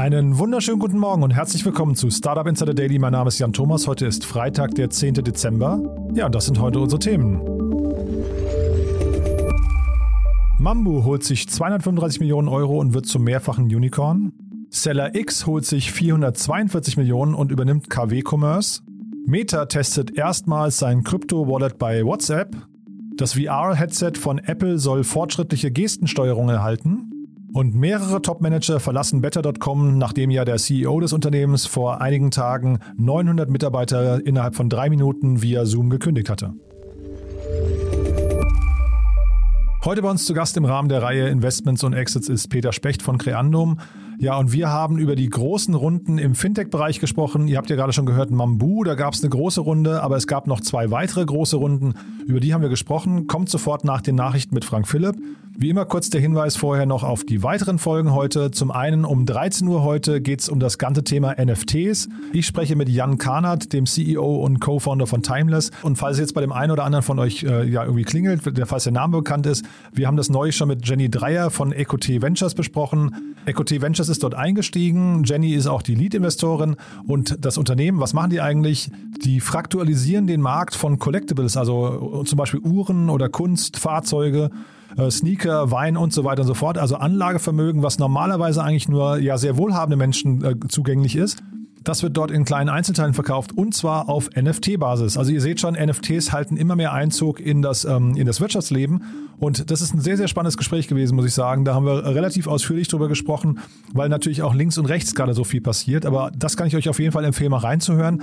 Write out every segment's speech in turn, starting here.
Einen wunderschönen guten Morgen und herzlich willkommen zu Startup Insider Daily. Mein Name ist Jan Thomas. Heute ist Freitag, der 10. Dezember. Ja, und das sind heute unsere Themen. Mambu holt sich 235 Millionen Euro und wird zum mehrfachen Unicorn. Seller X holt sich 442 Millionen und übernimmt KW Commerce. Meta testet erstmals sein Krypto-Wallet bei WhatsApp. Das VR-Headset von Apple soll fortschrittliche Gestensteuerung erhalten. Und mehrere Top-Manager verlassen Better.com, nachdem ja der CEO des Unternehmens vor einigen Tagen 900 Mitarbeiter innerhalb von drei Minuten via Zoom gekündigt hatte. Heute bei uns zu Gast im Rahmen der Reihe Investments und Exits ist Peter Specht von Creandum. Ja, und wir haben über die großen Runden im Fintech-Bereich gesprochen. Ihr habt ja gerade schon gehört, Mambu, da gab es eine große Runde, aber es gab noch zwei weitere große Runden. Über die haben wir gesprochen. Kommt sofort nach den Nachrichten mit Frank Philipp. Wie immer kurz der Hinweis vorher noch auf die weiteren Folgen heute. Zum einen um 13 Uhr heute geht es um das ganze Thema NFTs. Ich spreche mit Jan Karnert, dem CEO und Co-Founder von Timeless. Und falls jetzt bei dem einen oder anderen von euch äh, ja irgendwie klingelt, falls der Name bekannt ist, wir haben das neulich schon mit Jenny Dreier von EcoT Ventures besprochen. EcoT Ventures ist dort eingestiegen. Jenny ist auch die Lead-Investorin und das Unternehmen, was machen die eigentlich? Die fraktualisieren den Markt von Collectibles, also zum Beispiel Uhren oder Kunst, Fahrzeuge äh, Sneaker, Wein und so weiter und so fort. Also Anlagevermögen, was normalerweise eigentlich nur ja sehr wohlhabende Menschen äh, zugänglich ist. Das wird dort in kleinen Einzelteilen verkauft und zwar auf NFT-Basis. Also ihr seht schon, NFTs halten immer mehr Einzug in das, ähm, in das Wirtschaftsleben. Und das ist ein sehr, sehr spannendes Gespräch gewesen, muss ich sagen. Da haben wir relativ ausführlich drüber gesprochen, weil natürlich auch links und rechts gerade so viel passiert. Aber das kann ich euch auf jeden Fall empfehlen, mal reinzuhören.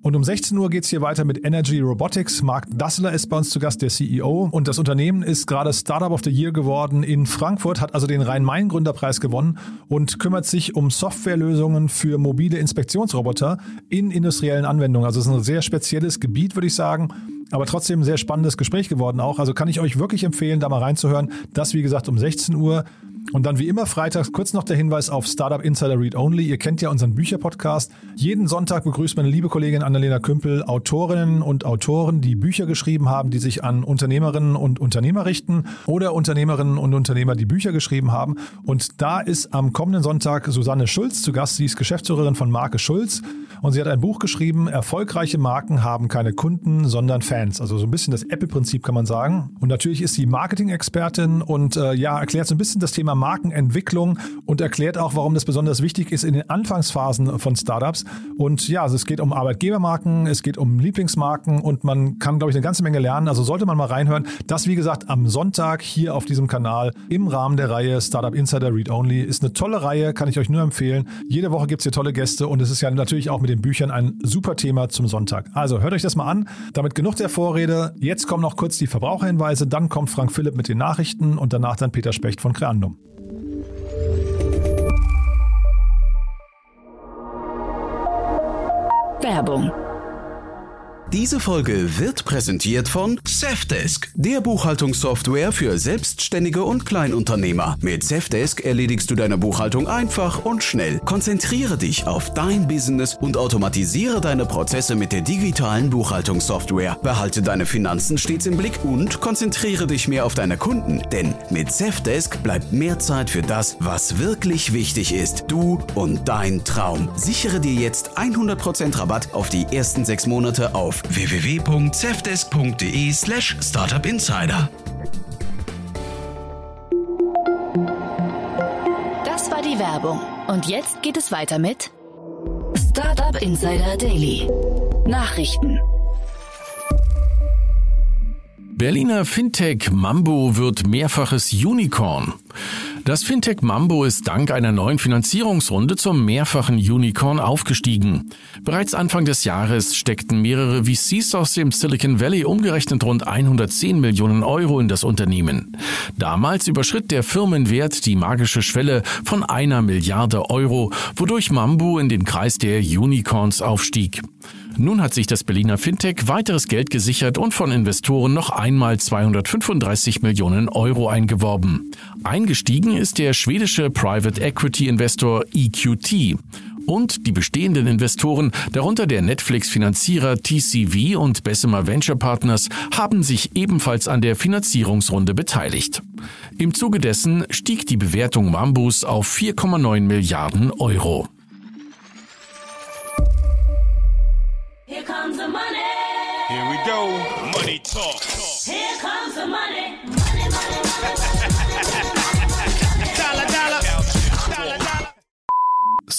Und um 16 Uhr geht es hier weiter mit Energy Robotics. Mark Dassler ist bei uns zu Gast, der CEO. Und das Unternehmen ist gerade Startup of the Year geworden in Frankfurt, hat also den Rhein-Main-Gründerpreis gewonnen und kümmert sich um Softwarelösungen für mobile Inspektionsroboter in industriellen Anwendungen. Also es ist ein sehr spezielles Gebiet, würde ich sagen. Aber trotzdem ein sehr spannendes Gespräch geworden auch. Also kann ich euch wirklich empfehlen, da mal reinzuhören. Das, wie gesagt, um 16 Uhr. Und dann wie immer freitags kurz noch der Hinweis auf Startup Insider Read Only. Ihr kennt ja unseren Bücherpodcast. Jeden Sonntag begrüßt meine liebe Kollegin Annalena Kümpel Autorinnen und Autoren, die Bücher geschrieben haben, die sich an Unternehmerinnen und Unternehmer richten oder Unternehmerinnen und Unternehmer, die Bücher geschrieben haben. Und da ist am kommenden Sonntag Susanne Schulz zu Gast. Sie ist Geschäftsführerin von Marke Schulz und sie hat ein Buch geschrieben, Erfolgreiche Marken haben keine Kunden, sondern Fans. Also so ein bisschen das Apple-Prinzip kann man sagen. Und natürlich ist sie Marketing-Expertin und äh, ja, erklärt so ein bisschen das Thema Markenentwicklung und erklärt auch, warum das besonders wichtig ist in den Anfangsphasen von Startups. Und ja, also es geht um Arbeitgebermarken, es geht um Lieblingsmarken und man kann, glaube ich, eine ganze Menge lernen. Also sollte man mal reinhören. Das, wie gesagt, am Sonntag hier auf diesem Kanal im Rahmen der Reihe Startup Insider Read Only. Ist eine tolle Reihe, kann ich euch nur empfehlen. Jede Woche gibt es hier tolle Gäste und es ist ja natürlich auch mit den Büchern ein super Thema zum Sonntag. Also hört euch das mal an. Damit genug der Vorrede. Jetzt kommen noch kurz die Verbraucherhinweise, dann kommt Frank Philipp mit den Nachrichten und danach dann Peter Specht von Creandum. Werbung diese Folge wird präsentiert von Safdesk, der Buchhaltungssoftware für Selbstständige und Kleinunternehmer. Mit Safdesk erledigst du deine Buchhaltung einfach und schnell. Konzentriere dich auf dein Business und automatisiere deine Prozesse mit der digitalen Buchhaltungssoftware. Behalte deine Finanzen stets im Blick und konzentriere dich mehr auf deine Kunden, denn mit Safdesk bleibt mehr Zeit für das, was wirklich wichtig ist. Du und dein Traum. Sichere dir jetzt 100% Rabatt auf die ersten sechs Monate auf www.cevdesk.de slash startupinsider. Das war die Werbung. Und jetzt geht es weiter mit Startup Insider Daily. Nachrichten. Berliner Fintech Mambo wird mehrfaches Unicorn. Das Fintech Mambo ist dank einer neuen Finanzierungsrunde zum mehrfachen Unicorn aufgestiegen. Bereits Anfang des Jahres steckten mehrere VCs aus dem Silicon Valley umgerechnet rund 110 Millionen Euro in das Unternehmen. Damals überschritt der Firmenwert die magische Schwelle von einer Milliarde Euro, wodurch Mambo in den Kreis der Unicorns aufstieg. Nun hat sich das Berliner Fintech weiteres Geld gesichert und von Investoren noch einmal 235 Millionen Euro eingeworben. Eingestiegen ist der schwedische Private Equity Investor EQT und die bestehenden Investoren, darunter der Netflix-Finanzierer TCV und Bessemer Venture Partners, haben sich ebenfalls an der Finanzierungsrunde beteiligt. Im Zuge dessen stieg die Bewertung Mambus auf 4,9 Milliarden Euro. Here comes the money. Here we go. Money talk.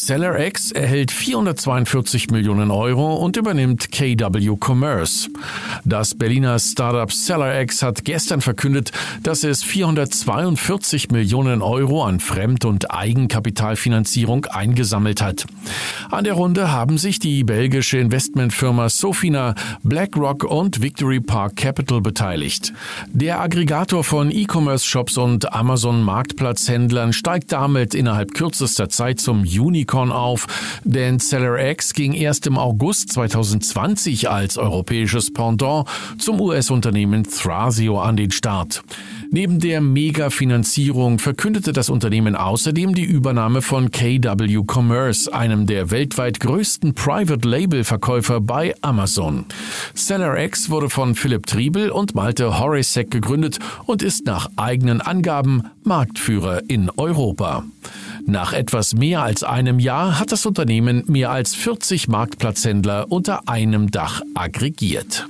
SellerX erhält 442 Millionen Euro und übernimmt KW Commerce. Das Berliner Startup SellerX hat gestern verkündet, dass es 442 Millionen Euro an Fremd- und Eigenkapitalfinanzierung eingesammelt hat. An der Runde haben sich die belgische Investmentfirma Sofina, BlackRock und Victory Park Capital beteiligt. Der Aggregator von E-Commerce-Shops und Amazon-Marktplatzhändlern steigt damit innerhalb kürzester Zeit zum Unicorn Unicorn auf, denn SellerX ging erst im August 2020 als europäisches Pendant zum US-Unternehmen Thrasio an den Start. Neben der Mega-Finanzierung verkündete das Unternehmen außerdem die Übernahme von KW Commerce, einem der weltweit größten Private-Label-Verkäufer bei Amazon. SellerX wurde von Philipp Triebel und Malte Horisek gegründet und ist nach eigenen Angaben Marktführer in Europa. Nach etwas mehr als einem Jahr hat das Unternehmen mehr als 40 Marktplatzhändler unter einem Dach aggregiert.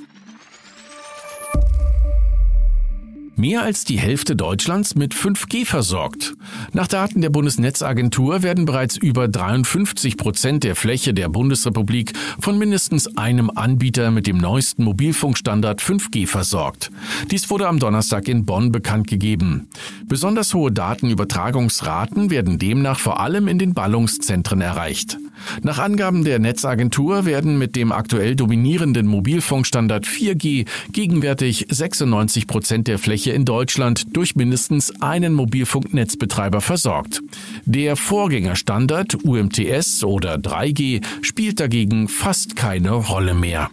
Mehr als die Hälfte Deutschlands mit 5G versorgt. Nach Daten der Bundesnetzagentur werden bereits über 53 Prozent der Fläche der Bundesrepublik von mindestens einem Anbieter mit dem neuesten Mobilfunkstandard 5G versorgt. Dies wurde am Donnerstag in Bonn bekannt gegeben. Besonders hohe Datenübertragungsraten werden demnach vor allem in den Ballungszentren erreicht. Nach Angaben der Netzagentur werden mit dem aktuell dominierenden Mobilfunkstandard 4G gegenwärtig 96 Prozent der Fläche in Deutschland durch mindestens einen Mobilfunknetzbetreiber versorgt. Der Vorgängerstandard UMTS oder 3G spielt dagegen fast keine Rolle mehr.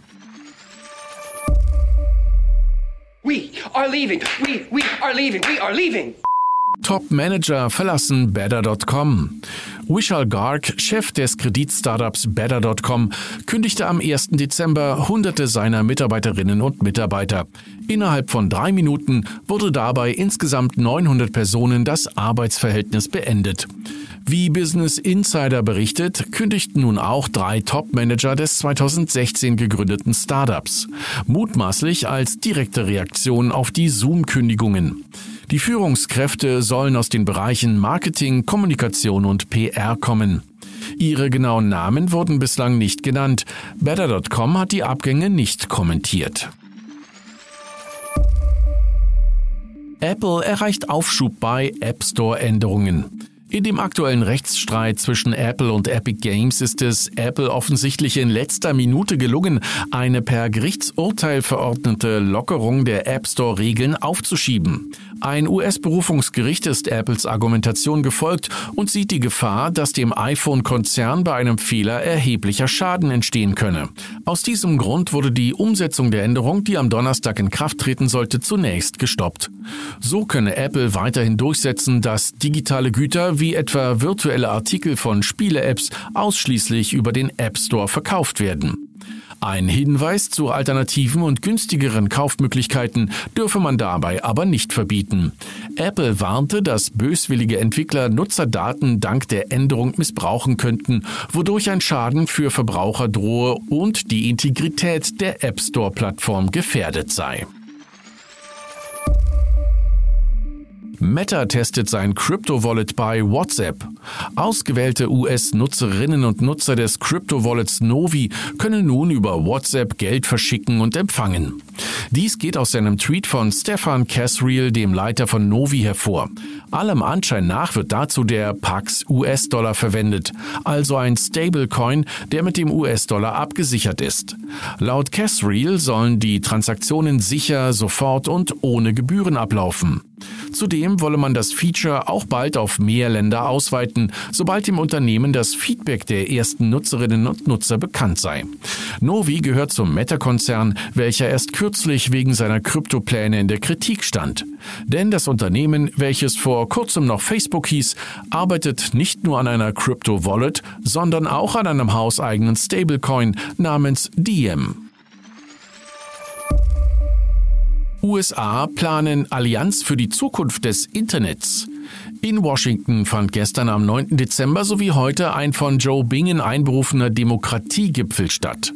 We are leaving. We, we are leaving. We are leaving. Top-Manager verlassen Better.com. Vishal Garg, Chef des Kreditstartups Better.com, kündigte am 1. Dezember hunderte seiner Mitarbeiterinnen und Mitarbeiter. Innerhalb von drei Minuten wurde dabei insgesamt 900 Personen das Arbeitsverhältnis beendet. Wie Business Insider berichtet, kündigten nun auch drei Top-Manager des 2016 gegründeten Startups, mutmaßlich als direkte Reaktion auf die Zoom-Kündigungen. Die Führungskräfte sollen aus den Bereichen Marketing, Kommunikation und PR kommen. Ihre genauen Namen wurden bislang nicht genannt. Better.com hat die Abgänge nicht kommentiert. Apple erreicht Aufschub bei App Store Änderungen. In dem aktuellen Rechtsstreit zwischen Apple und Epic Games ist es Apple offensichtlich in letzter Minute gelungen, eine per Gerichtsurteil verordnete Lockerung der App Store-Regeln aufzuschieben. Ein US-Berufungsgericht ist Apples Argumentation gefolgt und sieht die Gefahr, dass dem iPhone-Konzern bei einem Fehler erheblicher Schaden entstehen könne. Aus diesem Grund wurde die Umsetzung der Änderung, die am Donnerstag in Kraft treten sollte, zunächst gestoppt. So könne Apple weiterhin durchsetzen, dass digitale Güter wie etwa virtuelle Artikel von Spiele-Apps ausschließlich über den App Store verkauft werden. Ein Hinweis zu alternativen und günstigeren Kaufmöglichkeiten dürfe man dabei aber nicht verbieten. Apple warnte, dass böswillige Entwickler Nutzerdaten dank der Änderung missbrauchen könnten, wodurch ein Schaden für Verbraucher drohe und die Integrität der App Store-Plattform gefährdet sei. Meta testet sein Crypto-Wallet bei WhatsApp. Ausgewählte US-Nutzerinnen und Nutzer des Crypto-Wallets Novi können nun über WhatsApp Geld verschicken und empfangen. Dies geht aus seinem Tweet von Stefan Casriel, dem Leiter von Novi, hervor. Allem Anschein nach wird dazu der Pax US-Dollar verwendet, also ein Stablecoin, der mit dem US-Dollar abgesichert ist. Laut Casriel sollen die Transaktionen sicher, sofort und ohne Gebühren ablaufen. Zudem wolle man das Feature auch bald auf mehr Länder ausweiten, sobald dem Unternehmen das Feedback der ersten Nutzerinnen und Nutzer bekannt sei. Novi gehört zum Meta-Konzern, welcher erst kürzlich wegen seiner Kryptopläne in der Kritik stand. Denn das Unternehmen, welches vor kurzem noch Facebook hieß, arbeitet nicht nur an einer Crypto-Wallet, sondern auch an einem hauseigenen Stablecoin namens Diem. USA planen Allianz für die Zukunft des Internets. In Washington fand gestern am 9. Dezember sowie heute ein von Joe Bingen einberufener Demokratiegipfel statt.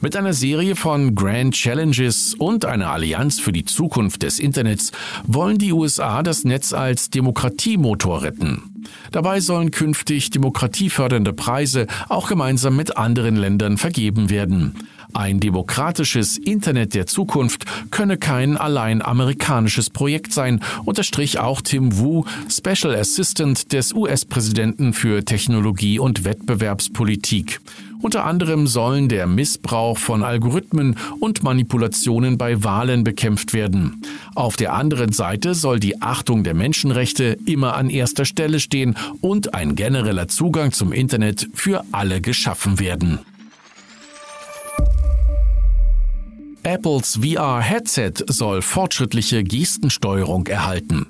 Mit einer Serie von Grand Challenges und einer Allianz für die Zukunft des Internets wollen die USA das Netz als Demokratiemotor retten. Dabei sollen künftig demokratiefördernde Preise auch gemeinsam mit anderen Ländern vergeben werden. Ein demokratisches Internet der Zukunft könne kein allein amerikanisches Projekt sein, unterstrich auch Tim Wu, Special Assistant des US-Präsidenten für Technologie und Wettbewerbspolitik. Unter anderem sollen der Missbrauch von Algorithmen und Manipulationen bei Wahlen bekämpft werden. Auf der anderen Seite soll die Achtung der Menschenrechte immer an erster Stelle stehen und ein genereller Zugang zum Internet für alle geschaffen werden. Apples VR-Headset soll fortschrittliche Gestensteuerung erhalten.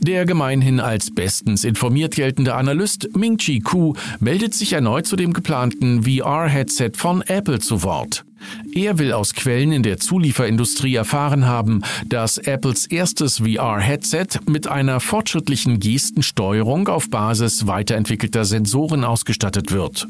Der gemeinhin als bestens informiert geltende Analyst Ming-Chi Ku meldet sich erneut zu dem geplanten VR-Headset von Apple zu Wort. Er will aus Quellen in der Zulieferindustrie erfahren haben, dass Apples erstes VR-Headset mit einer fortschrittlichen Gestensteuerung auf Basis weiterentwickelter Sensoren ausgestattet wird.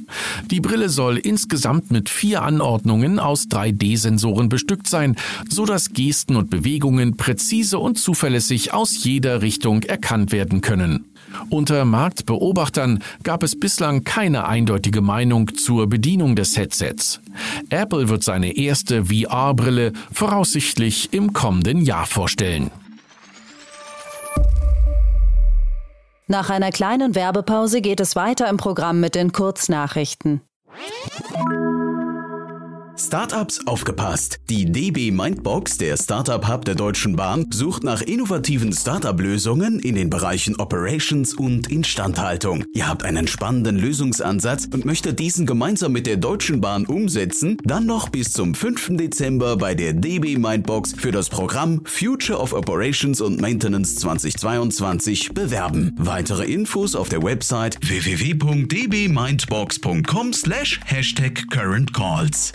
Die Brille soll insgesamt mit vier Anordnungen aus 3D-Sensoren bestückt sein, so dass Gesten und Bewegungen präzise und zuverlässig aus jeder Richtung erkannt werden können. Unter Marktbeobachtern gab es bislang keine eindeutige Meinung zur Bedienung des Headsets. Apple wird seine erste VR-Brille voraussichtlich im kommenden Jahr vorstellen. Nach einer kleinen Werbepause geht es weiter im Programm mit den Kurznachrichten. Startups aufgepasst! Die DB Mindbox, der Startup Hub der Deutschen Bahn, sucht nach innovativen Startup-Lösungen in den Bereichen Operations und Instandhaltung. Ihr habt einen spannenden Lösungsansatz und möchtet diesen gemeinsam mit der Deutschen Bahn umsetzen? Dann noch bis zum 5. Dezember bei der DB Mindbox für das Programm Future of Operations und Maintenance 2022 bewerben. Weitere Infos auf der Website www.dbmindbox.com slash Hashtag Current Calls.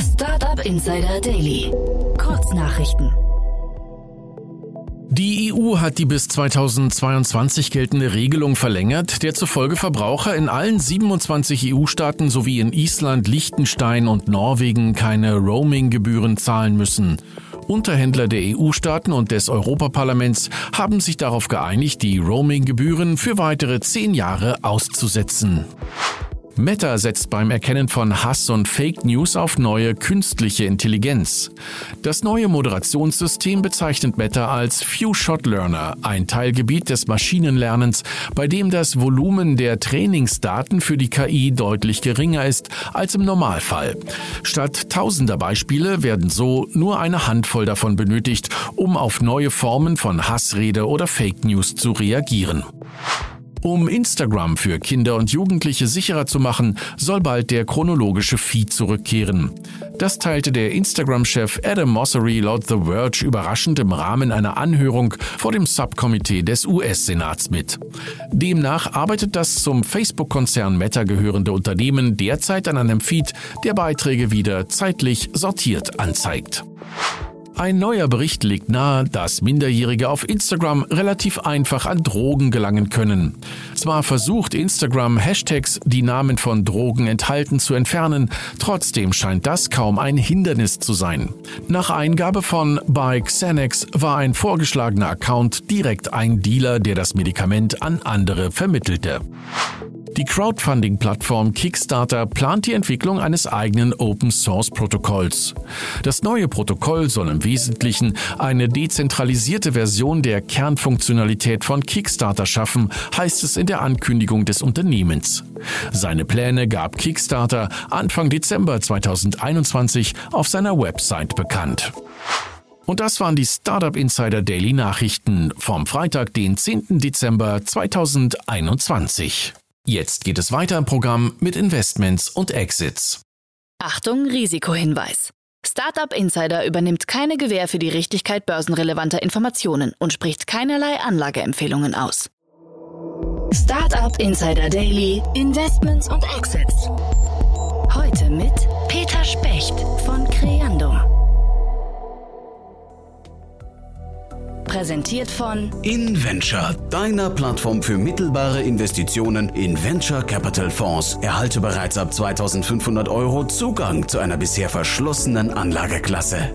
Startup Insider Daily. Kurznachrichten. Die EU hat die bis 2022 geltende Regelung verlängert, der zufolge Verbraucher in allen 27 EU-Staaten sowie in Island, Liechtenstein und Norwegen keine Roaming-Gebühren zahlen müssen. Unterhändler der EU-Staaten und des Europaparlaments haben sich darauf geeinigt, die Roaming-Gebühren für weitere zehn Jahre auszusetzen. Meta setzt beim Erkennen von Hass und Fake News auf neue künstliche Intelligenz. Das neue Moderationssystem bezeichnet Meta als Few-Shot Learner, ein Teilgebiet des Maschinenlernens, bei dem das Volumen der Trainingsdaten für die KI deutlich geringer ist als im Normalfall. Statt tausender Beispiele werden so nur eine Handvoll davon benötigt, um auf neue Formen von Hassrede oder Fake News zu reagieren. Um Instagram für Kinder und Jugendliche sicherer zu machen, soll bald der chronologische Feed zurückkehren. Das teilte der Instagram-Chef Adam Mossery laut The Verge überraschend im Rahmen einer Anhörung vor dem Subkomitee des US-Senats mit. Demnach arbeitet das zum Facebook-Konzern Meta gehörende Unternehmen derzeit an einem Feed, der Beiträge wieder zeitlich sortiert anzeigt. Ein neuer Bericht legt nahe, dass Minderjährige auf Instagram relativ einfach an Drogen gelangen können. Zwar versucht Instagram Hashtags, die Namen von Drogen enthalten, zu entfernen, trotzdem scheint das kaum ein Hindernis zu sein. Nach Eingabe von bei Xanax war ein vorgeschlagener Account direkt ein Dealer, der das Medikament an andere vermittelte. Die Crowdfunding-Plattform Kickstarter plant die Entwicklung eines eigenen Open-Source-Protokolls. Das neue Protokoll soll im Wesentlichen eine dezentralisierte Version der Kernfunktionalität von Kickstarter schaffen, heißt es in der Ankündigung des Unternehmens. Seine Pläne gab Kickstarter Anfang Dezember 2021 auf seiner Website bekannt. Und das waren die Startup Insider Daily Nachrichten vom Freitag, den 10. Dezember 2021. Jetzt geht es weiter im Programm mit Investments und Exits. Achtung, Risikohinweis. Startup Insider übernimmt keine Gewähr für die Richtigkeit börsenrelevanter Informationen und spricht keinerlei Anlageempfehlungen aus. Startup Insider Daily, Investments und Exits. Heute mit Peter Specht von Creandum. Präsentiert von InVenture, deiner Plattform für mittelbare Investitionen in Venture Capital Fonds. Erhalte bereits ab 2500 Euro Zugang zu einer bisher verschlossenen Anlageklasse.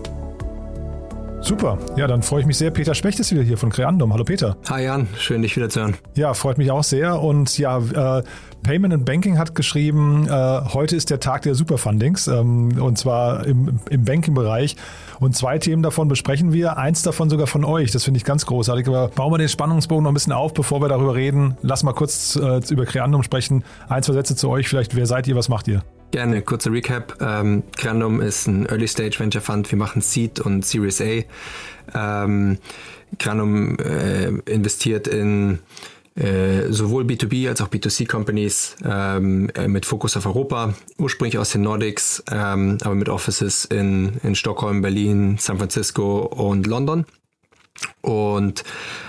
Super. Ja, dann freue ich mich sehr. Peter Specht ist wieder hier von Creandum. Hallo Peter. Hi Jan, schön dich wieder zu hören. Ja, freut mich auch sehr. Und ja, äh, Payment and Banking hat geschrieben, äh, heute ist der Tag der Superfundings ähm, und zwar im, im Banking-Bereich. Und zwei Themen davon besprechen wir. Eins davon sogar von euch. Das finde ich ganz großartig. Aber bauen wir den Spannungsbogen noch ein bisschen auf, bevor wir darüber reden. Lass mal kurz äh, über Creandum sprechen. Ein, zwei Sätze zu euch. Vielleicht, wer seid ihr, was macht ihr? Gerne, kurzer Recap. Ähm, Grandum ist ein Early Stage Venture Fund. Wir machen Seed und Series A. Ähm, Grandum äh, investiert in äh, sowohl B2B als auch B2C Companies ähm, äh, mit Fokus auf Europa, ursprünglich aus den Nordics, ähm, aber mit Offices in, in Stockholm, Berlin, San Francisco und London und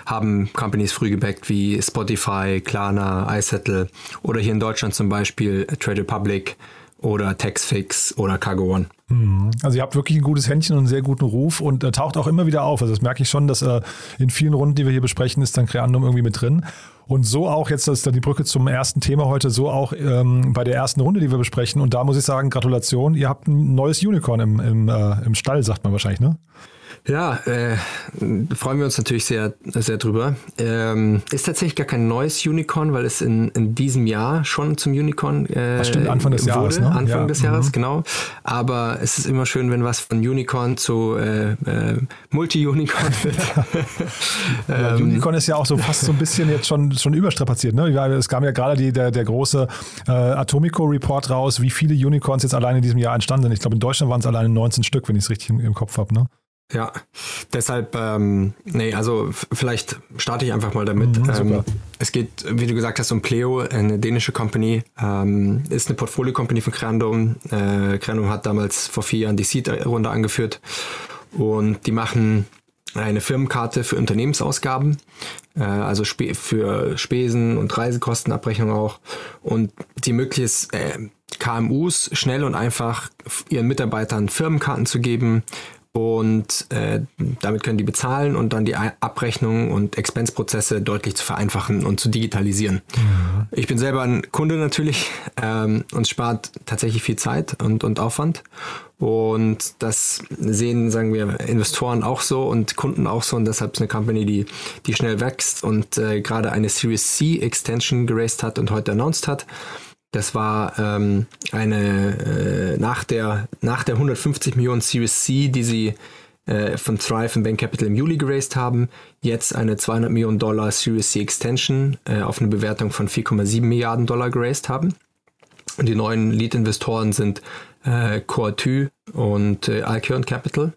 haben Companies früh gebackt wie Spotify, Klarna, iSettle oder hier in Deutschland zum Beispiel Trade Republic, oder Taxfix oder Cargo One. Mhm. Also ihr habt wirklich ein gutes Händchen und einen sehr guten Ruf und äh, taucht auch immer wieder auf. Also das merke ich schon, dass äh, in vielen Runden, die wir hier besprechen, ist dann Creandum irgendwie mit drin. Und so auch, jetzt das ist dann die Brücke zum ersten Thema heute, so auch ähm, bei der ersten Runde, die wir besprechen. Und da muss ich sagen, Gratulation, ihr habt ein neues Unicorn im, im, äh, im Stall, sagt man wahrscheinlich, ne? Ja, äh, freuen wir uns natürlich sehr, sehr drüber. Ähm, ist tatsächlich gar kein neues Unicorn, weil es in, in diesem Jahr schon zum Unicorn äh, das stimmt, Anfang des wurde. Jahres, ne? Anfang ja. des Jahres, mhm. genau. Aber es ist immer schön, wenn was von Unicorn zu äh, äh, Multi-Unicorn wird. ja, ähm, Unicorn ist ja auch so fast so ein bisschen jetzt schon, schon überstrapaziert. Ne? Es kam ja gerade die, der, der große äh, Atomico-Report raus, wie viele Unicorns jetzt allein in diesem Jahr entstanden sind. Ich glaube, in Deutschland waren es alleine 19 Stück, wenn ich es richtig im, im Kopf habe. Ne? Ja, deshalb, ähm, nee, also vielleicht starte ich einfach mal damit. Mhm, ähm, es geht, wie du gesagt hast, um Pleo, eine dänische Company, ähm, ist eine Portfolio-Company von Crandom. Äh, Crandom hat damals vor vier Jahren die Seed-Runde angeführt und die machen eine Firmenkarte für Unternehmensausgaben, äh, also spe für Spesen und Reisekostenabrechnung auch und die ermöglicht es, äh, KMUs schnell und einfach ihren Mitarbeitern Firmenkarten zu geben, und äh, damit können die bezahlen und dann die Abrechnung und Expense-Prozesse deutlich zu vereinfachen und zu digitalisieren. Mhm. Ich bin selber ein Kunde natürlich ähm, und spart tatsächlich viel Zeit und, und Aufwand. Und das sehen, sagen wir, Investoren auch so und Kunden auch so und deshalb ist eine Company, die, die schnell wächst und äh, gerade eine Series C Extension geraced hat und heute announced hat. Das war ähm, eine äh, nach der nach der 150 Millionen Series C, die sie äh, von Thrive und Bank Capital im Juli geraced haben, jetzt eine 200 Millionen Dollar Series C Extension äh, auf eine Bewertung von 4,7 Milliarden Dollar geraced haben. Und die neuen Lead-Investoren sind äh, Core2 und äh, Alcyon Capital.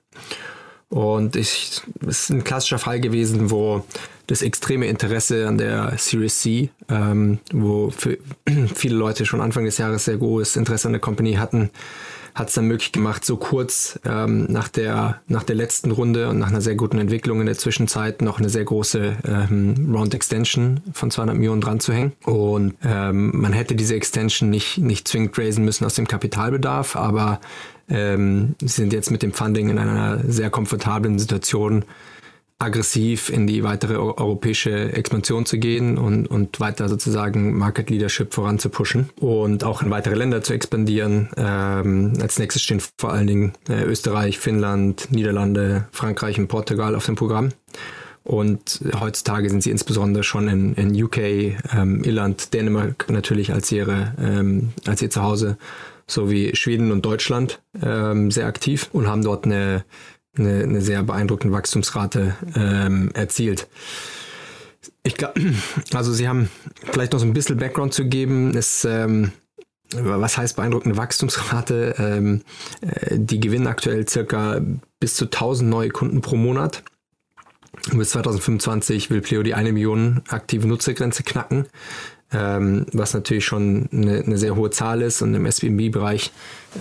Und es ist ein klassischer Fall gewesen, wo das extreme Interesse an der Series C, ähm, wo viele Leute schon Anfang des Jahres sehr großes Interesse an der Company hatten, hat es dann möglich gemacht, so kurz ähm, nach, der, nach der letzten Runde und nach einer sehr guten Entwicklung in der Zwischenzeit noch eine sehr große ähm, Round Extension von 200 Millionen dran zu hängen. Und ähm, man hätte diese Extension nicht, nicht zwingend raisen müssen aus dem Kapitalbedarf, aber ähm, sind jetzt mit dem Funding in einer sehr komfortablen Situation, aggressiv in die weitere europäische Expansion zu gehen und, und weiter sozusagen Market Leadership voranzupushen und auch in weitere Länder zu expandieren. Ähm, als nächstes stehen vor allen Dingen äh, Österreich, Finnland, Niederlande, Frankreich und Portugal auf dem Programm. Und heutzutage sind sie insbesondere schon in, in UK, ähm, Irland, Dänemark natürlich als ihre, ähm, als ihr Zuhause, sowie Schweden und Deutschland ähm, sehr aktiv und haben dort eine, eine, eine sehr beeindruckende Wachstumsrate ähm, erzielt. Ich glaube, also sie haben vielleicht noch so ein bisschen Background zu geben. Es, ähm, was heißt beeindruckende Wachstumsrate? Ähm, äh, die gewinnen aktuell circa bis zu 1000 neue Kunden pro Monat. Bis 2025 will Pleo die eine Million aktive Nutzergrenze knacken ähm, was natürlich schon eine, eine, sehr hohe Zahl ist und im SBB-Bereich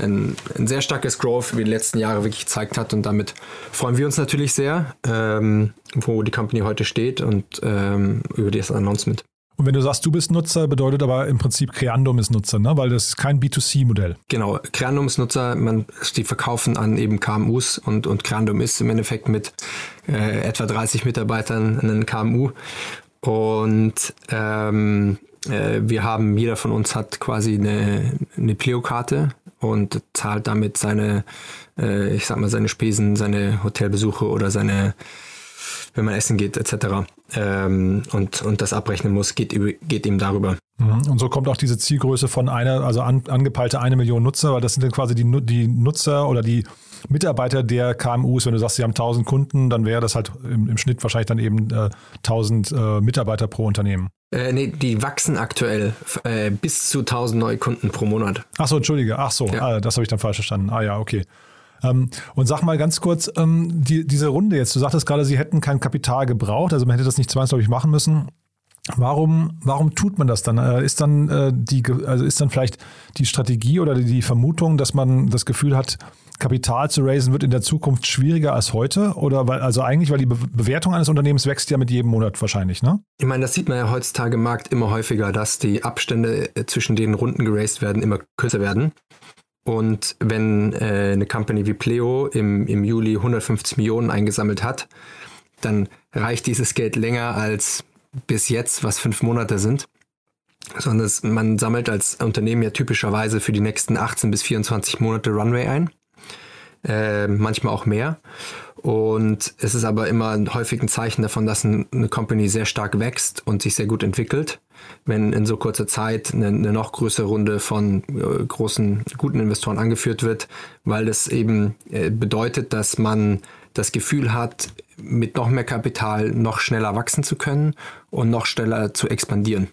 ein, ein, sehr starkes Growth über die letzten Jahre wirklich gezeigt hat und damit freuen wir uns natürlich sehr, ähm, wo die Company heute steht und ähm, über das Announcement. Und wenn du sagst, du bist Nutzer, bedeutet aber im Prinzip Creandum ist Nutzer, ne? weil das ist kein B2C-Modell. Genau, Creandum ist Nutzer, man, die verkaufen an eben KMUs und, und Creandum ist im Endeffekt mit äh, etwa 30 Mitarbeitern ein KMU. Und ähm, äh, wir haben, jeder von uns hat quasi eine, eine Pleo-Karte und zahlt damit seine, äh, ich sag mal, seine Spesen, seine Hotelbesuche oder seine, wenn man essen geht, etc. Ähm, und, und das abrechnen muss, geht, geht ihm darüber. Mhm. Und so kommt auch diese Zielgröße von einer, also an, angepeilte eine Million Nutzer, weil das sind dann quasi die, die Nutzer oder die Mitarbeiter der KMUs. Wenn du sagst, sie haben 1000 Kunden, dann wäre das halt im, im Schnitt wahrscheinlich dann eben äh, 1000 äh, Mitarbeiter pro Unternehmen. Äh, nee, die wachsen aktuell äh, bis zu 1000 neue Kunden pro Monat. Ach so, entschuldige. Ach so, ja. ah, das habe ich dann falsch verstanden. Ah ja, okay. Ähm, und sag mal ganz kurz, ähm, die, diese Runde jetzt, du sagtest gerade, sie hätten kein Kapital gebraucht, also man hätte das nicht zwangsläufig machen müssen. Warum, warum tut man das dann? Äh, ist dann äh, die, also ist dann vielleicht die Strategie oder die Vermutung, dass man das Gefühl hat, Kapital zu raisen wird in der Zukunft schwieriger als heute? Oder weil, also eigentlich, weil die Be Bewertung eines Unternehmens wächst ja mit jedem Monat wahrscheinlich, ne? Ich meine, das sieht man ja heutzutage im Markt immer häufiger, dass die Abstände äh, zwischen den Runden geraced werden immer kürzer werden. Und wenn äh, eine Company wie Pleo im, im Juli 150 Millionen eingesammelt hat, dann reicht dieses Geld länger als bis jetzt, was fünf Monate sind. Sondern man sammelt als Unternehmen ja typischerweise für die nächsten 18 bis 24 Monate Runway ein. Äh, manchmal auch mehr. Und es ist aber immer häufig ein Zeichen davon, dass eine Company sehr stark wächst und sich sehr gut entwickelt, wenn in so kurzer Zeit eine, eine noch größere Runde von äh, großen, guten Investoren angeführt wird, weil das eben äh, bedeutet, dass man das Gefühl hat, mit noch mehr Kapital noch schneller wachsen zu können und noch schneller zu expandieren.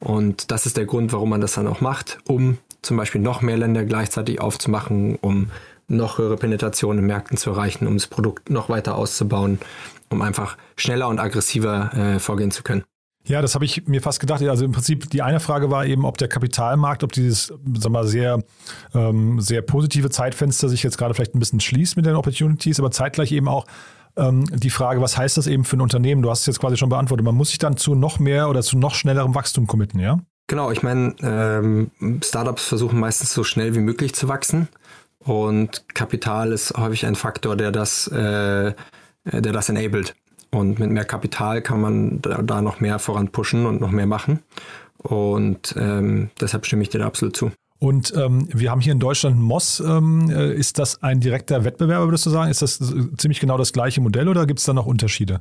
Und das ist der Grund, warum man das dann auch macht, um zum Beispiel noch mehr Länder gleichzeitig aufzumachen, um noch höhere Penetration in Märkten zu erreichen, um das Produkt noch weiter auszubauen, um einfach schneller und aggressiver äh, vorgehen zu können. Ja, das habe ich mir fast gedacht. Also im Prinzip die eine Frage war eben, ob der Kapitalmarkt, ob dieses, sag mal, sehr, ähm, sehr positive Zeitfenster sich jetzt gerade vielleicht ein bisschen schließt mit den Opportunities, aber zeitgleich eben auch ähm, die Frage, was heißt das eben für ein Unternehmen? Du hast es jetzt quasi schon beantwortet. Man muss sich dann zu noch mehr oder zu noch schnellerem Wachstum committen, ja? Genau, ich meine, ähm, Startups versuchen meistens so schnell wie möglich zu wachsen und Kapital ist häufig ein Faktor, der das, äh, der das enabled. Und mit mehr Kapital kann man da, da noch mehr voran pushen und noch mehr machen. Und ähm, deshalb stimme ich dir da absolut zu. Und ähm, wir haben hier in Deutschland Moss. Ähm, äh, ist das ein direkter Wettbewerber, würdest du sagen? Ist das ziemlich genau das gleiche Modell oder gibt es da noch Unterschiede?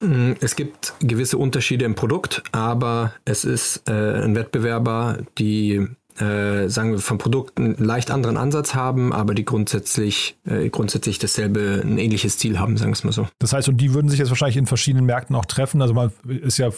Mm, es gibt gewisse Unterschiede im Produkt, aber es ist äh, ein Wettbewerber, die äh, sagen wir, vom Produkt einen leicht anderen Ansatz haben, aber die grundsätzlich, äh, grundsätzlich dasselbe, ein ähnliches Ziel haben, sagen wir es mal so. Das heißt, und die würden sich jetzt wahrscheinlich in verschiedenen Märkten auch treffen. Also man ist ja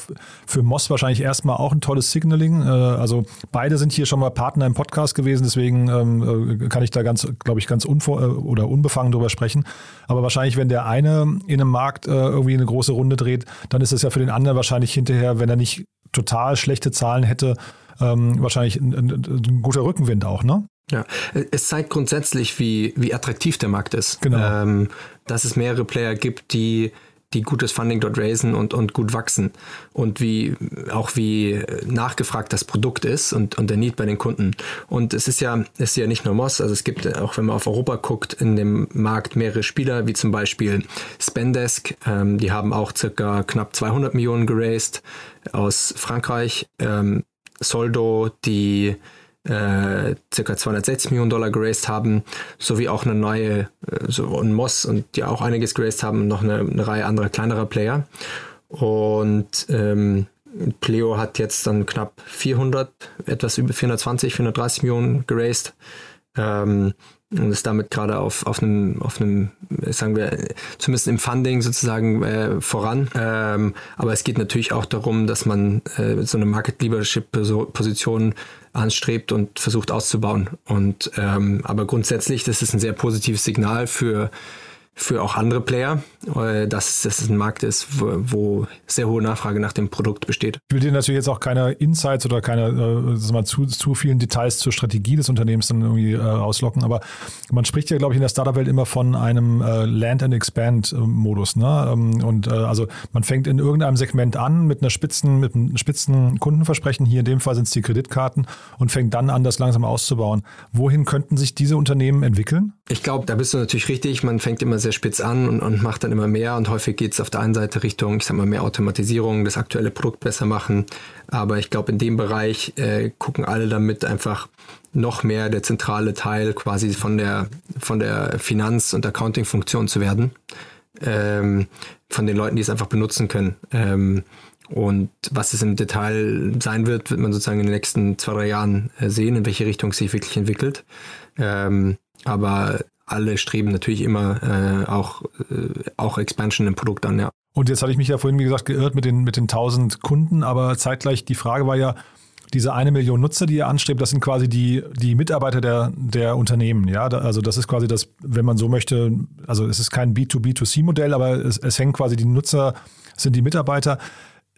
für Moss wahrscheinlich erstmal auch ein tolles Signaling. Äh, also beide sind hier schon mal Partner im Podcast gewesen, deswegen ähm, äh, kann ich da ganz, glaube ich, ganz unvor äh, oder unbefangen drüber sprechen. Aber wahrscheinlich, wenn der eine in einem Markt äh, irgendwie eine große Runde dreht, dann ist es ja für den anderen wahrscheinlich hinterher, wenn er nicht total schlechte Zahlen hätte, ähm, wahrscheinlich ein, ein, ein, guter Rückenwind auch, ne? Ja, es zeigt grundsätzlich, wie, wie attraktiv der Markt ist. Genau. Ähm, dass es mehrere Player gibt, die die gutes Funding dort raisen und, und gut wachsen und wie auch wie nachgefragt das Produkt ist und, und der Need bei den Kunden. Und es ist ja, es ist ja nicht nur Moss, also es gibt auch, wenn man auf Europa guckt, in dem Markt mehrere Spieler, wie zum Beispiel Spendesk, ähm, die haben auch circa knapp 200 Millionen geraced aus Frankreich. Ähm, Soldo, die äh, circa 260 Millionen Dollar geraced haben, sowie auch eine neue, äh, so ein Moss und die auch einiges geraced haben, noch eine, eine Reihe anderer kleinerer Player. Und ähm, Pleo hat jetzt dann knapp 400, etwas über 420, 430 Millionen geraced. Ähm, und ist damit gerade auf, auf einem, auf einem, sagen wir, zumindest im Funding sozusagen äh, voran. Ähm, aber es geht natürlich auch darum, dass man äh, so eine Market Leadership Position anstrebt und versucht auszubauen. Und ähm, aber grundsätzlich, das ist ein sehr positives Signal für für auch andere Player, äh, dass das ein Markt ist, wo, wo, sehr hohe Nachfrage nach dem Produkt besteht. Ich will dir natürlich jetzt auch keine Insights oder keine äh, mal, zu, zu vielen Details zur Strategie des Unternehmens dann irgendwie äh, auslocken, aber man spricht ja, glaube ich, in der Startup-Welt immer von einem äh, Land and Expand-Modus. Ne? Ähm, und äh, also man fängt in irgendeinem Segment an mit einer spitzen, mit einem spitzen Kundenversprechen, hier in dem Fall sind es die Kreditkarten, und fängt dann an, das langsam auszubauen. Wohin könnten sich diese Unternehmen entwickeln? Ich glaube, da bist du natürlich richtig. Man fängt immer sehr spitz an und, und macht dann immer mehr und häufig geht es auf der einen Seite Richtung, ich sag mal, mehr Automatisierung, das aktuelle Produkt besser machen. Aber ich glaube, in dem Bereich äh, gucken alle damit einfach noch mehr der zentrale Teil quasi von der, von der Finanz- und Accounting-Funktion zu werden. Ähm, von den Leuten, die es einfach benutzen können. Ähm, und was es im Detail sein wird, wird man sozusagen in den nächsten zwei, drei Jahren äh, sehen, in welche Richtung es sich wirklich entwickelt. Ähm, aber alle streben natürlich immer äh, auch, äh, auch Expansion im Produkt an, ja. Und jetzt hatte ich mich ja vorhin, wie gesagt, geirrt mit den, mit den 1000 Kunden, aber zeitgleich die Frage war ja, diese eine Million Nutzer, die ihr anstrebt, das sind quasi die, die Mitarbeiter der, der Unternehmen. Ja, also das ist quasi das, wenn man so möchte, also es ist kein B2B2C-Modell, aber es, es hängen quasi die Nutzer, sind die Mitarbeiter.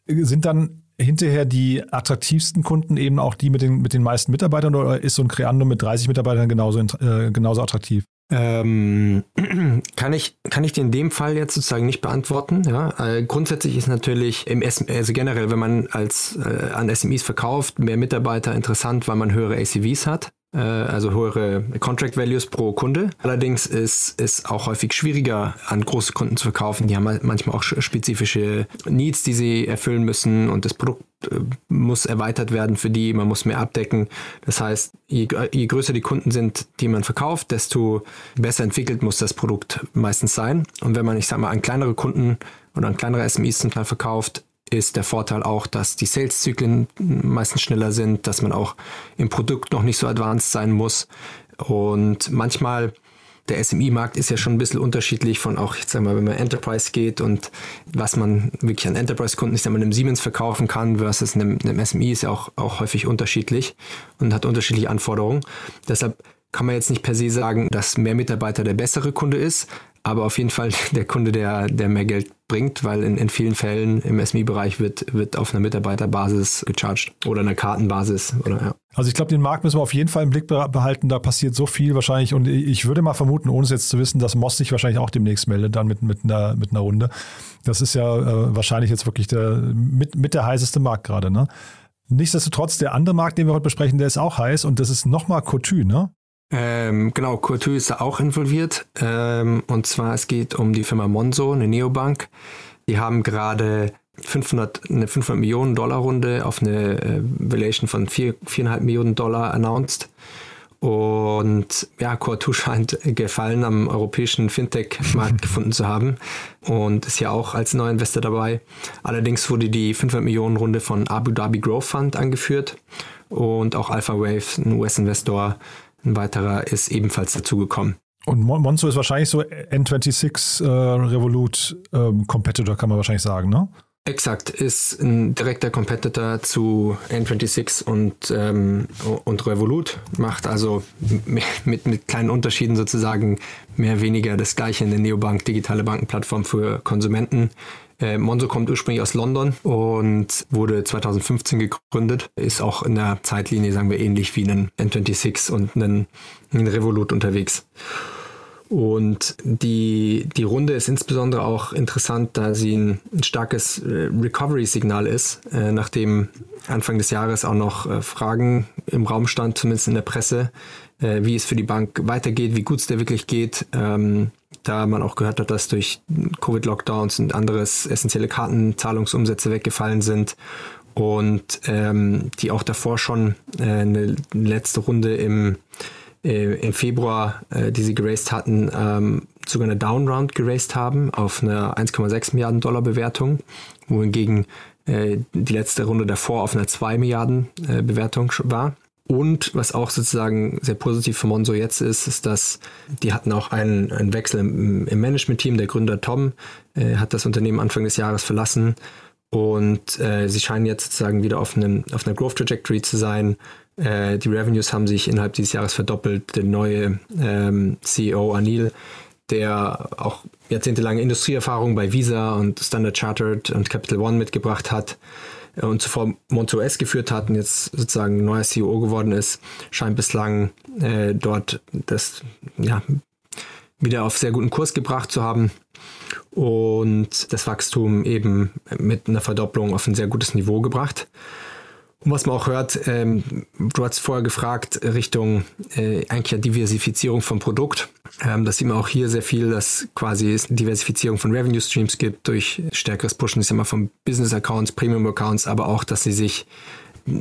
Sind dann hinterher die attraktivsten Kunden eben auch die mit den, mit den meisten Mitarbeitern oder ist so ein Creando mit 30 Mitarbeitern genauso, äh, genauso attraktiv? Ähm, kann ich kann ich dir in dem Fall jetzt sozusagen nicht beantworten. Ja, äh, grundsätzlich ist natürlich im SM, also generell, wenn man als äh, an SMEs verkauft, mehr Mitarbeiter interessant, weil man höhere ACVs hat. Äh, also höhere Contract Values pro Kunde. Allerdings ist es auch häufig schwieriger, an große Kunden zu verkaufen. Die haben manchmal auch spezifische Needs, die sie erfüllen müssen und das Produkt äh, muss erweitert werden für die, man muss mehr abdecken. Das heißt, je, je, größer die Kunden sind, die man verkauft, desto besser entwickelt muss das Produkt meistens sein. Und wenn man, ich sag mal, an kleinere Kunden oder an kleinere SMEs zum Teil verkauft, ist der Vorteil auch, dass die Sales-Zyklen meistens schneller sind, dass man auch im Produkt noch nicht so advanced sein muss. Und manchmal, der SMI-Markt ist ja schon ein bisschen unterschiedlich von auch, ich sag mal, wenn man Enterprise geht und was man wirklich an Enterprise-Kunden, ich sag mal, einem Siemens verkaufen kann versus einem, einem SMI ist ja auch, auch häufig unterschiedlich und hat unterschiedliche Anforderungen. Deshalb kann man jetzt nicht per se sagen, dass mehr Mitarbeiter der bessere Kunde ist, aber auf jeden Fall der Kunde, der, der mehr Geld bringt, weil in, in vielen Fällen im SMI-Bereich wird, wird auf einer Mitarbeiterbasis gecharged oder einer Kartenbasis. Oder, ja. Also ich glaube, den Markt müssen wir auf jeden Fall im Blick behalten. Da passiert so viel wahrscheinlich. Und ich würde mal vermuten, ohne es jetzt zu wissen, dass Moss sich wahrscheinlich auch demnächst meldet, dann mit, mit, einer, mit einer Runde. Das ist ja äh, wahrscheinlich jetzt wirklich der, mit, mit der heißeste Markt gerade. Ne? Nichtsdestotrotz, der andere Markt, den wir heute besprechen, der ist auch heiß und das ist nochmal Couture, ne? Ähm, genau, Couture ist da auch involviert. Ähm, und zwar, es geht um die Firma Monzo, eine Neobank. Die haben gerade 500, eine 500 Millionen Dollar Runde auf eine äh, Valuation von 4, 4,5 Millionen Dollar announced. Und ja, Core2 scheint Gefallen am europäischen Fintech-Markt gefunden zu haben und ist ja auch als neuer Investor dabei. Allerdings wurde die 500 Millionen Runde von Abu Dhabi Growth Fund angeführt und auch Alpha Wave, ein US-Investor, ein weiterer ist ebenfalls dazugekommen. Und Monzo ist wahrscheinlich so N26 äh, Revolut ähm, Competitor, kann man wahrscheinlich sagen, ne? Exakt, ist ein direkter Competitor zu N26 und, ähm, und Revolut, macht also mit, mit kleinen Unterschieden sozusagen mehr weniger das gleiche in der Neobank, digitale Bankenplattform für Konsumenten. Äh, Monzo kommt ursprünglich aus London und wurde 2015 gegründet. Ist auch in der Zeitlinie, sagen wir, ähnlich wie ein N26 und ein, Revolut unterwegs. Und die, die Runde ist insbesondere auch interessant, da sie ein, ein starkes äh, Recovery-Signal ist, äh, nachdem Anfang des Jahres auch noch äh, Fragen im Raum stand, zumindest in der Presse, äh, wie es für die Bank weitergeht, wie gut es der wirklich geht. Ähm, da man auch gehört hat, dass durch Covid-Lockdowns und anderes essentielle Kartenzahlungsumsätze weggefallen sind und ähm, die auch davor schon äh, eine letzte Runde im, äh, im Februar, äh, die sie geraced hatten, ähm, sogar eine Downround geraced haben auf eine 1,6 Milliarden Dollar Bewertung, wohingegen äh, die letzte Runde davor auf einer 2 Milliarden äh, Bewertung war. Und was auch sozusagen sehr positiv für Monzo jetzt ist, ist, dass die hatten auch einen, einen Wechsel im, im Management-Team. Der Gründer Tom äh, hat das Unternehmen Anfang des Jahres verlassen und äh, sie scheinen jetzt sozusagen wieder auf, einem, auf einer Growth Trajectory zu sein. Äh, die Revenues haben sich innerhalb dieses Jahres verdoppelt. Der neue ähm, CEO Anil, der auch jahrzehntelange Industrieerfahrung bei Visa und Standard Chartered und Capital One mitgebracht hat, und zuvor MontoS geführt hat und jetzt sozusagen neuer CEO geworden ist, scheint bislang äh, dort das ja, wieder auf sehr guten Kurs gebracht zu haben und das Wachstum eben mit einer Verdopplung auf ein sehr gutes Niveau gebracht. Und was man auch hört, ähm, du hast vorher gefragt, Richtung äh, eigentlich ja Diversifizierung vom Produkt. Ähm, das sieht man auch hier sehr viel, dass quasi es Diversifizierung von Revenue Streams gibt durch stärkeres Pushen, ist immer von Business Accounts, Premium Accounts, aber auch, dass sie sich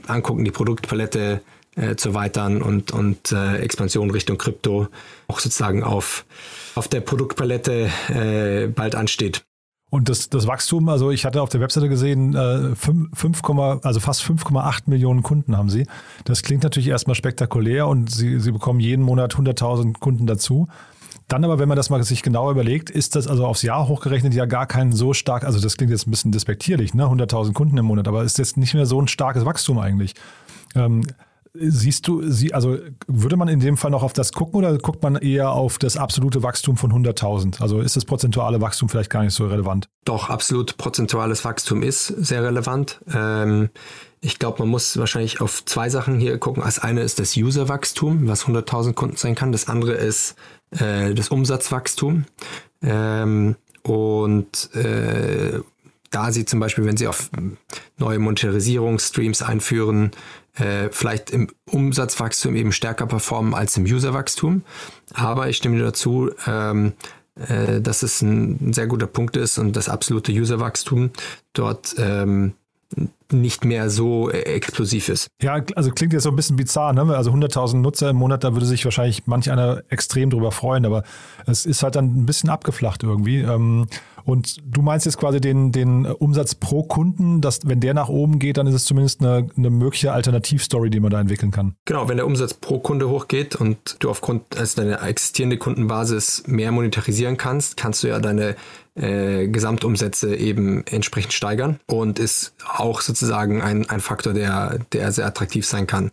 angucken, die Produktpalette äh, zu erweitern und, und äh, Expansion Richtung Krypto auch sozusagen auf, auf der Produktpalette äh, bald ansteht. Und das, das Wachstum, also ich hatte auf der Webseite gesehen, äh, 5, 5, also fast 5,8 Millionen Kunden haben sie. Das klingt natürlich erstmal spektakulär und sie, sie bekommen jeden Monat 100.000 Kunden dazu. Dann aber, wenn man das mal sich genauer überlegt, ist das also aufs Jahr hochgerechnet ja gar kein so stark, also das klingt jetzt ein bisschen despektierlich, ne? 100.000 Kunden im Monat, aber ist jetzt nicht mehr so ein starkes Wachstum eigentlich. Ähm, Siehst du, sie, also würde man in dem Fall noch auf das gucken oder guckt man eher auf das absolute Wachstum von 100.000? Also ist das prozentuale Wachstum vielleicht gar nicht so relevant? Doch, absolut prozentuales Wachstum ist sehr relevant. Ähm, ich glaube, man muss wahrscheinlich auf zwei Sachen hier gucken. Das eine ist das Userwachstum, was 100.000 Kunden sein kann. Das andere ist äh, das Umsatzwachstum. Ähm, und äh, da sie zum Beispiel, wenn sie auf neue Monetarisierungsstreams einführen, äh, vielleicht im Umsatzwachstum eben stärker performen als im Userwachstum. Aber ich stimme dir dazu, ähm, äh, dass es ein, sehr guter Punkt ist und das absolute Userwachstum dort ähm, nicht mehr so äh, explosiv ist. Ja, also klingt jetzt so ein bisschen bizarr, ne? Also 100.000 Nutzer im Monat, da würde sich wahrscheinlich manch einer extrem drüber freuen, aber es ist halt dann ein bisschen abgeflacht irgendwie. Ähm, und du meinst jetzt quasi den, den Umsatz pro Kunden, dass wenn der nach oben geht, dann ist es zumindest eine, eine mögliche Alternativstory, die man da entwickeln kann. Genau, wenn der Umsatz pro Kunde hochgeht und du aufgrund also deiner existierende Kundenbasis mehr monetarisieren kannst, kannst du ja deine äh, Gesamtumsätze eben entsprechend steigern und ist auch sozusagen ein, ein Faktor, der, der sehr attraktiv sein kann.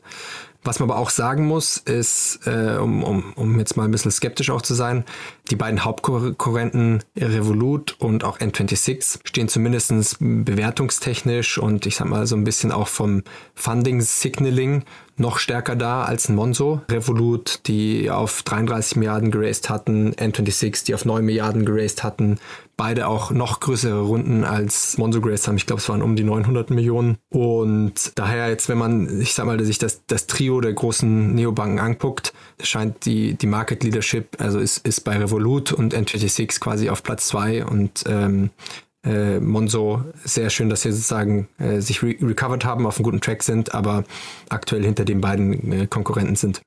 Was man aber auch sagen muss, ist, äh, um, um, um jetzt mal ein bisschen skeptisch auch zu sein, die beiden Hauptkonkurrenten Revolut und auch N26 stehen zumindest bewertungstechnisch und ich sag mal so ein bisschen auch vom Funding-Signaling noch stärker da als ein Monzo. Revolut, die auf 33 Milliarden geraced hatten, N26, die auf 9 Milliarden geraced hatten, beide auch noch größere Runden als Monzo geraced haben. Ich glaube, es waren um die 900 Millionen. Und daher jetzt, wenn man, ich sag mal, sich das, das Trio der großen Neobanken anguckt, scheint die, die Market Leadership, also ist, ist bei Revolut und N26 quasi auf Platz 2 und ähm, äh, Monzo sehr schön, dass sie sozusagen äh, sich re recovered haben, auf einem guten Track sind, aber aktuell hinter den beiden äh, Konkurrenten sind.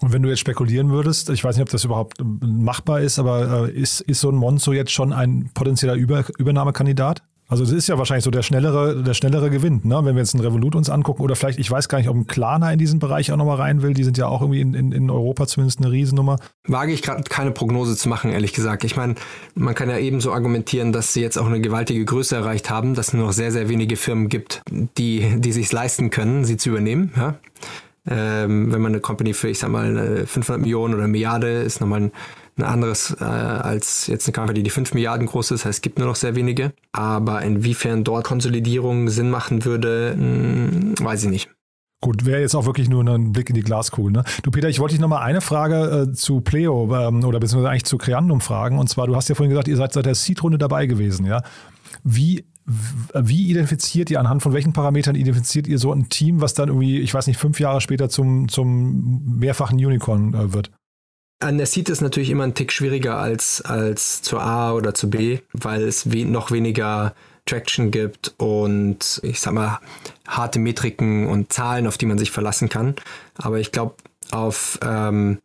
Und wenn du jetzt spekulieren würdest, ich weiß nicht, ob das überhaupt machbar ist, aber äh, ist, ist so ein Monzo jetzt schon ein potenzieller Über Übernahmekandidat? Also es ist ja wahrscheinlich so der schnellere, der schnellere Gewinn, ne? wenn wir jetzt einen Revolut uns angucken oder vielleicht, ich weiß gar nicht, ob ein Klarna in diesen Bereich auch nochmal rein will. Die sind ja auch irgendwie in, in, in Europa zumindest eine Riesennummer. Wage ich gerade keine Prognose zu machen, ehrlich gesagt. Ich meine, man kann ja ebenso argumentieren, dass sie jetzt auch eine gewaltige Größe erreicht haben, dass es nur noch sehr, sehr wenige Firmen gibt, die, die sich leisten können, sie zu übernehmen. Ja? Ähm, wenn man eine Company für, ich sag mal, 500 Millionen oder Milliarde ist nochmal ein ein anderes äh, als jetzt eine Company, die 5 Milliarden groß ist. Heißt, es gibt nur noch sehr wenige. Aber inwiefern dort Konsolidierung Sinn machen würde, mh, hm, weiß ich nicht. Gut, wäre jetzt auch wirklich nur ein Blick in die Glaskugel. Ne? Du Peter, ich wollte dich nochmal eine Frage äh, zu Pleo ähm, oder beziehungsweise eigentlich zu Creandum fragen. Und zwar, du hast ja vorhin gesagt, ihr seid seit der Seed-Runde dabei gewesen. Ja? Wie wie identifiziert ihr, anhand von welchen Parametern identifiziert ihr so ein Team, was dann irgendwie, ich weiß nicht, fünf Jahre später zum, zum mehrfachen Unicorn äh, wird? An der Seed ist natürlich immer ein Tick schwieriger als, als zur A oder zur B, weil es we noch weniger Traction gibt und ich sag mal harte Metriken und Zahlen, auf die man sich verlassen kann. Aber ich glaube, auf ähm,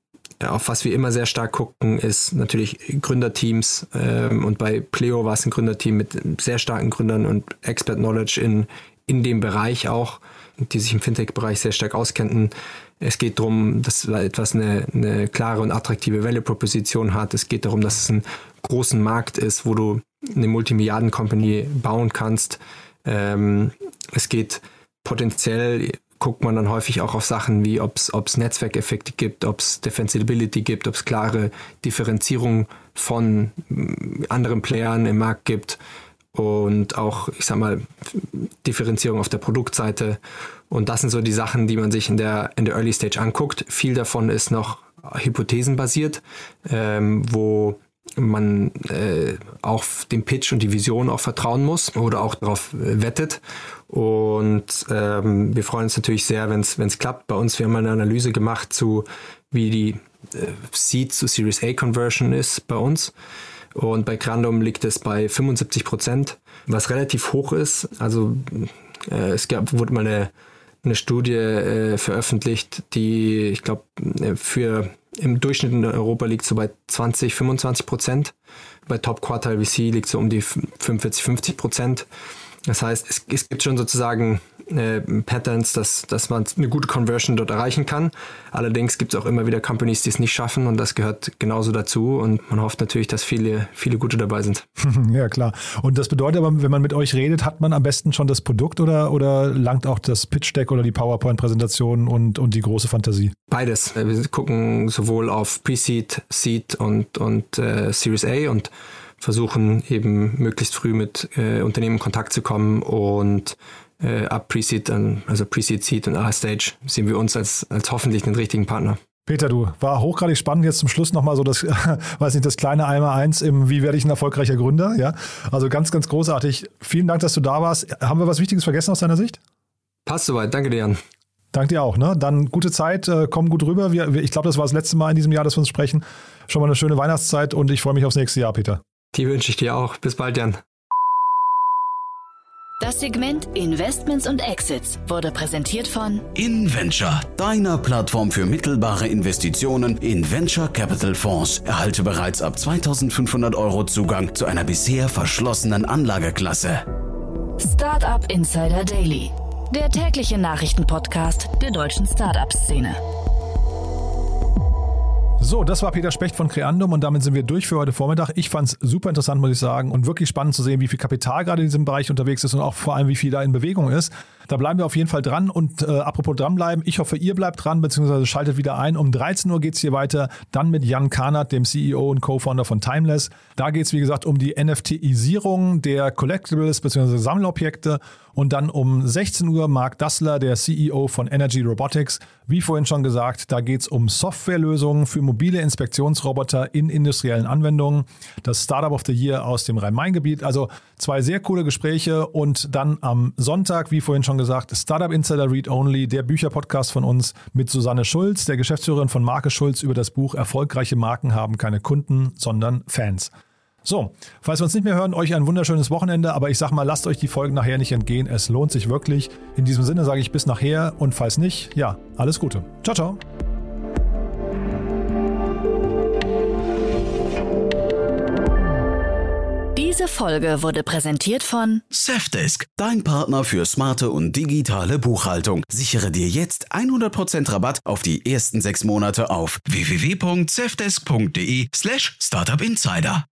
auf was wir immer sehr stark gucken, ist natürlich Gründerteams. Ähm, und bei Pleo war es ein Gründerteam mit sehr starken Gründern und Expert Knowledge in, in dem Bereich auch, die sich im Fintech-Bereich sehr stark auskennten. Es geht darum, dass etwas eine, eine klare und attraktive Value-Proposition hat. Es geht darum, dass es ein großen Markt ist, wo du eine Multimilliarden-Company bauen kannst. Ähm, es geht potenziell guckt man dann häufig auch auf Sachen wie, ob es Netzwerkeffekte gibt, ob es Defensibility gibt, ob es klare Differenzierung von mm, anderen Playern im Markt gibt und auch, ich sag mal, Differenzierung auf der Produktseite. Und das sind so die Sachen, die man sich in der, in der Early Stage anguckt. Viel davon ist noch hypothesenbasiert, ähm, wo man äh, auf den Pitch und die Vision auch vertrauen muss oder auch darauf äh, wettet. Und ähm, wir freuen uns natürlich sehr, wenn es klappt. Bei uns, wir haben eine Analyse gemacht zu, wie die äh, Seed zu Series A Conversion ist bei uns. Und bei Grandom liegt es bei 75 Prozent, was relativ hoch ist. Also äh, es gab, wurde mal eine, eine Studie äh, veröffentlicht, die, ich glaube, äh, für im Durchschnitt in Europa liegt so bei 20, 25 Prozent. Bei Top Quartile VC liegt so um die 45, 50 Prozent. Das heißt, es, es gibt schon sozusagen äh, Patterns, dass, dass man eine gute Conversion dort erreichen kann. Allerdings gibt es auch immer wieder Companies, die es nicht schaffen und das gehört genauso dazu und man hofft natürlich, dass viele, viele gute dabei sind. ja, klar. Und das bedeutet aber, wenn man mit euch redet, hat man am besten schon das Produkt oder, oder langt auch das Pitch-Deck oder die PowerPoint-Präsentation und, und die große Fantasie? Beides. Wir gucken sowohl auf Pre-Seed, Seed und, und äh, Series A und versuchen eben möglichst früh mit äh, Unternehmen in Kontakt zu kommen und äh, ab Pre-Seed, also Pre-Seed, Seed und A-Stage sehen wir uns als, als hoffentlich den richtigen Partner. Peter, du, war hochgradig spannend. Jetzt zum Schluss nochmal so das, weiß nicht, das kleine Einmal eins im Wie werde ich ein erfolgreicher Gründer? Ja, also ganz, ganz großartig. Vielen Dank, dass du da warst. Haben wir was Wichtiges vergessen aus deiner Sicht? Passt soweit. Danke dir, Jan. Danke dir auch. Ne? Dann gute Zeit, äh, komm gut rüber. Wir, ich glaube, das war das letzte Mal in diesem Jahr, dass wir uns sprechen. Schon mal eine schöne Weihnachtszeit und ich freue mich aufs nächste Jahr, Peter. Die wünsche ich dir auch. Bis bald, Jan. Das Segment Investments und Exits wurde präsentiert von InVenture, deiner Plattform für mittelbare Investitionen in Venture Capital Fonds. Erhalte bereits ab 2500 Euro Zugang zu einer bisher verschlossenen Anlageklasse. Startup Insider Daily, der tägliche Nachrichtenpodcast der deutschen Startup-Szene. So, das war Peter Specht von Creandum und damit sind wir durch für heute Vormittag. Ich fand es super interessant, muss ich sagen, und wirklich spannend zu sehen, wie viel Kapital gerade in diesem Bereich unterwegs ist und auch vor allem, wie viel da in Bewegung ist. Da bleiben wir auf jeden Fall dran und äh, apropos dranbleiben, ich hoffe, ihr bleibt dran, beziehungsweise schaltet wieder ein. Um 13 Uhr geht es hier weiter, dann mit Jan Karnat, dem CEO und Co-Founder von Timeless. Da geht es, wie gesagt, um die NFTisierung der Collectibles bzw. Sammelobjekte und dann um 16 Uhr Mark Dassler, der CEO von Energy Robotics. Wie vorhin schon gesagt, da geht es um Softwarelösungen für mobile Inspektionsroboter in industriellen Anwendungen. Das Startup of the Year aus dem Rhein-Main-Gebiet. Also zwei sehr coole Gespräche und dann am Sonntag, wie vorhin schon gesagt, Startup Insider Read Only, der Bücherpodcast von uns mit Susanne Schulz, der Geschäftsführerin von Marke Schulz über das Buch Erfolgreiche Marken haben keine Kunden, sondern Fans. So, falls wir uns nicht mehr hören, euch ein wunderschönes Wochenende, aber ich sag mal, lasst euch die Folgen nachher nicht entgehen, es lohnt sich wirklich. In diesem Sinne sage ich bis nachher und falls nicht, ja, alles Gute. Ciao, ciao. Diese Folge wurde präsentiert von Safdesk, dein Partner für smarte und digitale Buchhaltung. Sichere dir jetzt 100% Rabatt auf die ersten sechs Monate auf www.safdesk.de slash startupinsider.